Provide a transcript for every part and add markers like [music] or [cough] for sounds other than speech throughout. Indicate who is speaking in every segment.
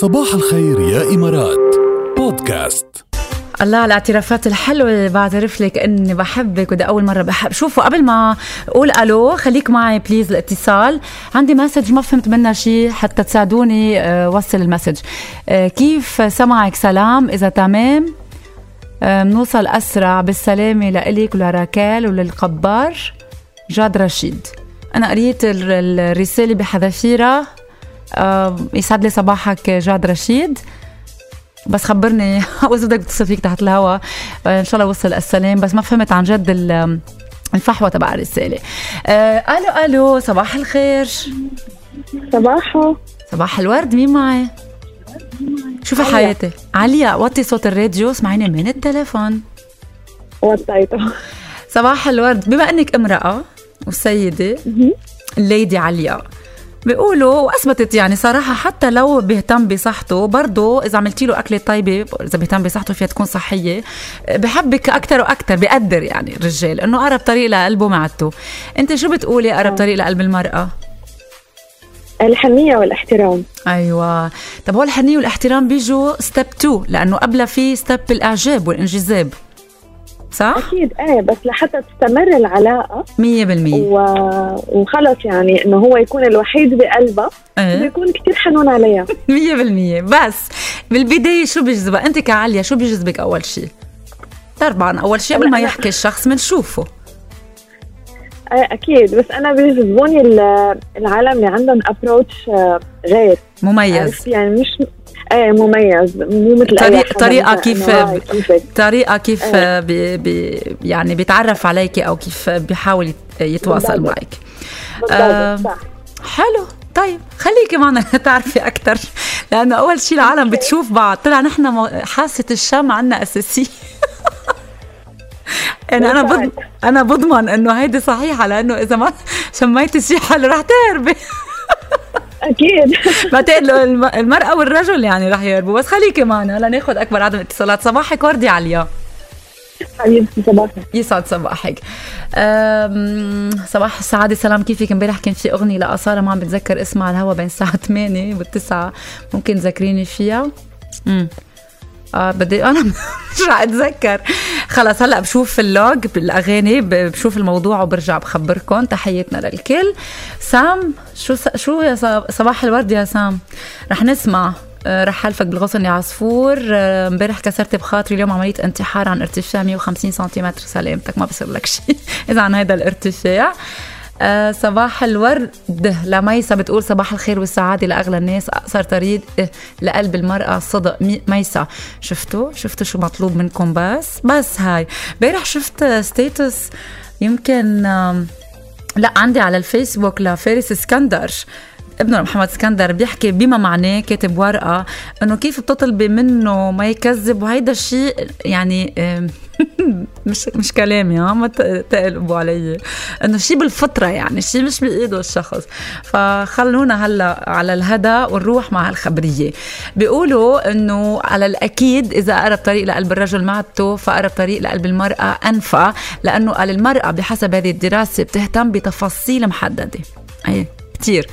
Speaker 1: صباح الخير يا إمارات. بودكاست.
Speaker 2: الله الاعترافات الحلوة بعترف لك إني بحبك وده أول مرة بحب. شوفوا قبل ما أقول ألو خليك معي بليز الاتصال عندي مسج ما فهمت منها شيء حتى تساعدوني آه، وصل المسج. آه، كيف سمعك؟ سلام. إذا تمام. آه، بنوصل أسرع بالسلامة لإلك ولراكال وللقبار. جاد رشيد. أنا قريت ال- الرسالة بحذافيرها آه، يسعد لي صباحك جاد رشيد. بس خبرني اذا بدك بتصل فيك تحت الهواء آه، إن شاء الله وصل السلام. بس ما فهمت عن جد ال- الفحوى تبع الرسالة. آه ألو ألو صباح الخير.
Speaker 3: صباحو.
Speaker 2: صباح الورد مين معي؟ شوفي. حياتي؟ عليا وطي صوت الراديو؟ اسمعيني من التليفون.
Speaker 3: وطيته
Speaker 2: صباح الورد. بما إنك امرأة وسيدة ال lady عليا. بيقولوا وأثبتت يعني صراحة حتى لو بيهتم بصحته برضه إذا عملتي له أكلة طيبة إذا بيهتم بصحته فيها تكون صحية. بحبك أكثر وأكثر بقدر يعني الرجال إنه أقرب طريق لقلبه معدته. أنت شو بتقولي أقرب طريق لقلب المرأة؟
Speaker 3: الحنية والاحترام.
Speaker 2: أيوه. طب هو الحنية والاحترام بيجوا step 2 لأنه قبلها في step الإعجاب والانجذاب. صح؟ 100%
Speaker 3: أكيد. إيه بس لحتى تستمر العلاقة و... وخلص يعني إنه هو يكون الوحيد بقلبها
Speaker 2: إيه.
Speaker 3: بيكون كتير حنون عليها. [laughs]
Speaker 2: مية بالمية. بس بالبداية شو بيجذبك أنت كعالية شو بيجذبك أول شيء؟ طبعا أول شيء قبل ما يحكي الشخص بنشوفه.
Speaker 3: إيه أكيد. بس أنا بيجذبوني ال- العالم اللي عندهم approach غير.
Speaker 2: مميز.
Speaker 3: يعني مش إيه مميز. مو مثل
Speaker 2: طريق-
Speaker 3: مثلاً.
Speaker 2: كيف-. طريقة كيف
Speaker 3: إيه.
Speaker 2: بي بي يعني بيتعرف عليك أو كيف بيحاول يت- يتواصل. معك. آه،
Speaker 3: صح.
Speaker 2: حلو. طيب خليكي معنا. [laughs] تعرفي أكثر لأنه أول شيء العالم بتشوف بعض. طلع نحن حاسة الشم عنا أساسية. يعني أنا بض... أنا بضمن إنه هيدي صحيحة لأنه إذا ما شميتي شيء حلو رح تهربي.
Speaker 3: أكيد. [laughs]
Speaker 2: بعتقد لو الم- المرأة والرجل يعني رح يهربوا. بس خليكي معنا لناخذ أكبر عدد من الاتصالات صباحك وردي عليا.
Speaker 3: حبيبتي صباحك.
Speaker 2: يسعد صباحك. صباح السعادة سلام. كيفك؟ امبارح كان في أغنية لأصالة ما عم بتذكر اسمها على الهوا بين الساعة 8 والتسعة. ممكن تذكريني فيها؟ امم آه بدي أنا [laughs] مش رح أتذكر. خلص هلأ بشوف ال log بالأغاني بشوف الموضوع وبرجع بخبركم. تحياتنا للكل. سام شو. شو يا صب- صباح الورد يا سام؟ رح نسمع آه، رح حلفك بالغصن يا عصفور. آه، امبارح كسرت بخاطري اليوم عملية انتحار عن ارتفاع 150 سنتيمتر سلامتك ما بصير لك شيء. [laughs] اذا عن هذا الارتفاع آه، صباح الورد. لميسة بتقول صباح الخير والسعادة لأغلى الناس. أقصر طريق آه، لقلب المرأة صدق. مي- ميسة شفتوا؟ شفتوا شو مطلوب منكم بس؟ بس هاي. امبارح شفت status يمكن لا عندي على الفيسبوك لفارس اسكندر. ابنه محمد اسكندر بيحكي بما معناه كاتب ورقة إنه كيف بتطلبي منه ما يكذب وهيدا الشيء يعني [laughs] مش مش كلامي ها ما تقلبوا علي. إنه شيء بالفطرة يعني شيء مش بإيده الشخص. فخلونا هلا على الهدى ونروح مع الخبريه بيقولوا إنه على الأكيد إذا أقرب طريق لقلب الرجل معدته فأقرب طريق لقلب المرأة أنفى لأنه قال المرأة بحسب هذه الدراسة بتهتم بتفاصيل محددة. أي كثير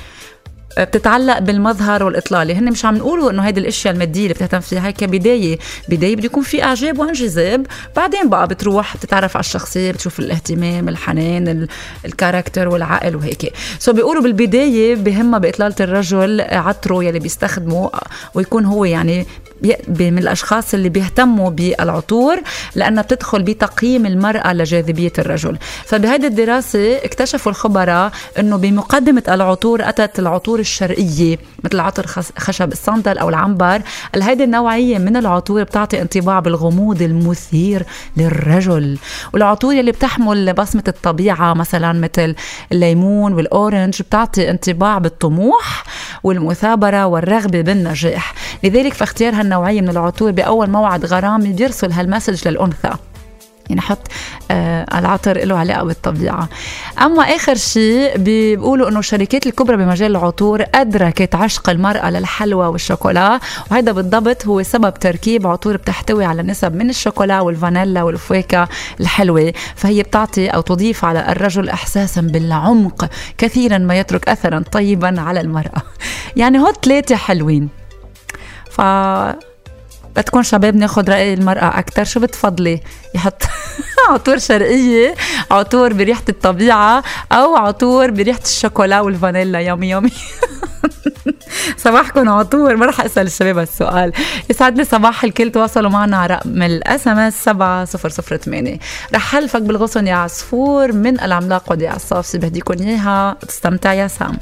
Speaker 2: بتتعلق بالمظهر والإطلالة. هن مش عم نقولوا إنه هيدي الأشياء المادية اللي بتهتم فيها هي كبداية. بداية بده يكون في أعجاب وانجذاب. بعدين بقى بتروح بتتعرف على الشخصية بتشوف الاهتمام الحنان ال- ال character والعقل وهيك. so بيقولوا بالبداية بهمها بإطلالة الرجل عطره يلي بيستخدمه ويكون هو يعني من الأشخاص اللي بيهتموا بالعطور لأنها بتدخل بتقييم المرأة لجاذبية الرجل. فبهيدي الدراسة اكتشفوا الخبراء إنه بمقدمة العطور أتت العطور الشرقية مثل عطر خشب الصندل أو العنبر. هيدي النوعية من العطور بتعطي انطباع بالغموض المثير للرجل. والعطور يلي بتحمل بصمة الطبيعة مثلا مثل الليمون والأورنج بتعطي انطباع بالطموح والمثابرة والرغبة بالنجاح. لذلك فاختيار هالنوعيه من العطور بأول موعد غرامي بيرسل هالمسج للأنثى. يعني حط آه العطر له علاقة بالطبيعة. أما آخر شيء بيقولوا إنه الشركات الكبرى بمجال العطور أدركت عشق المرأة للحلوى والشوكولا وهذا بالضبط هو سبب تركيب عطور بتحتوي على نسب من الشوكولا والفانيلا والفواكه الحلوة. فهي بتعطي أو تضيف على الرجل احساسا بالعمق كثيرا ما يترك اثرا طيبا على المرأة. يعني هو ثلاثة حلوين. ف بدكم شباب ناخد رأي المرأة أكتر. شو بتفضلي؟ يحط [laughs] عطور شرقية عطور بريحة الطبيعة أو عطور بريحة الشوكولا والفانيلا. يومي يومي. [laughs] صباحكم عطور. ما رح أسأل الشباب هالسؤال. يسعد لي صباح الكل. تواصلوا معنا على رقم ال SMS 7008 رح حلفك بالغصن يا عصفور من العملاق وديع الصافي بديكم إياها؟ تستمتع يا سام.